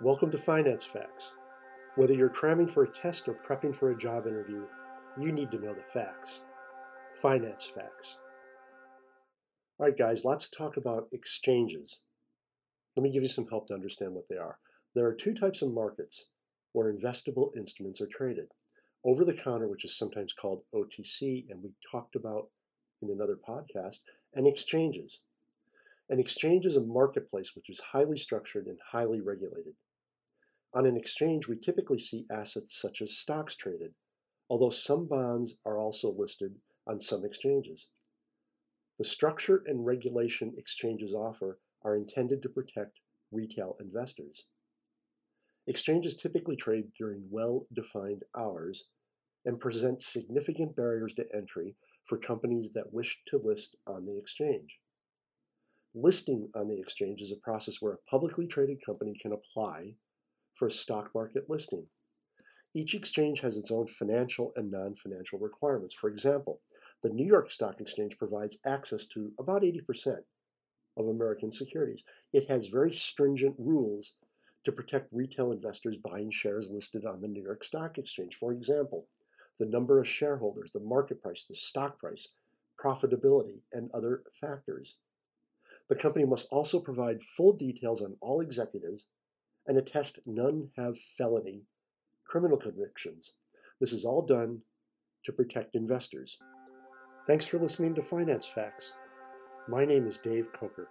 Welcome to Finance Facts. Whether you're cramming for a test or prepping for a job interview, you need to know the facts. Finance Facts. All right, guys, lots to talk about exchanges. Let me give you some help to understand what they are. There are two types of markets where investable instruments are traded over the counter, which is sometimes called OTC, and we talked about in another podcast, and exchanges. An exchange is a marketplace which is highly structured and highly regulated. On an exchange, we typically see assets such as stocks traded, although some bonds are also listed on some exchanges. The structure and regulation exchanges offer are intended to protect retail investors. Exchanges typically trade during well defined hours and present significant barriers to entry for companies that wish to list on the exchange. Listing on the exchange is a process where a publicly traded company can apply for a stock market listing. Each exchange has its own financial and non financial requirements. For example, the New York Stock Exchange provides access to about 80% of American securities. It has very stringent rules to protect retail investors buying shares listed on the New York Stock Exchange. For example, the number of shareholders, the market price, the stock price, profitability, and other factors. The company must also provide full details on all executives and attest none have felony criminal convictions. This is all done to protect investors. Thanks for listening to Finance Facts. My name is Dave Coker.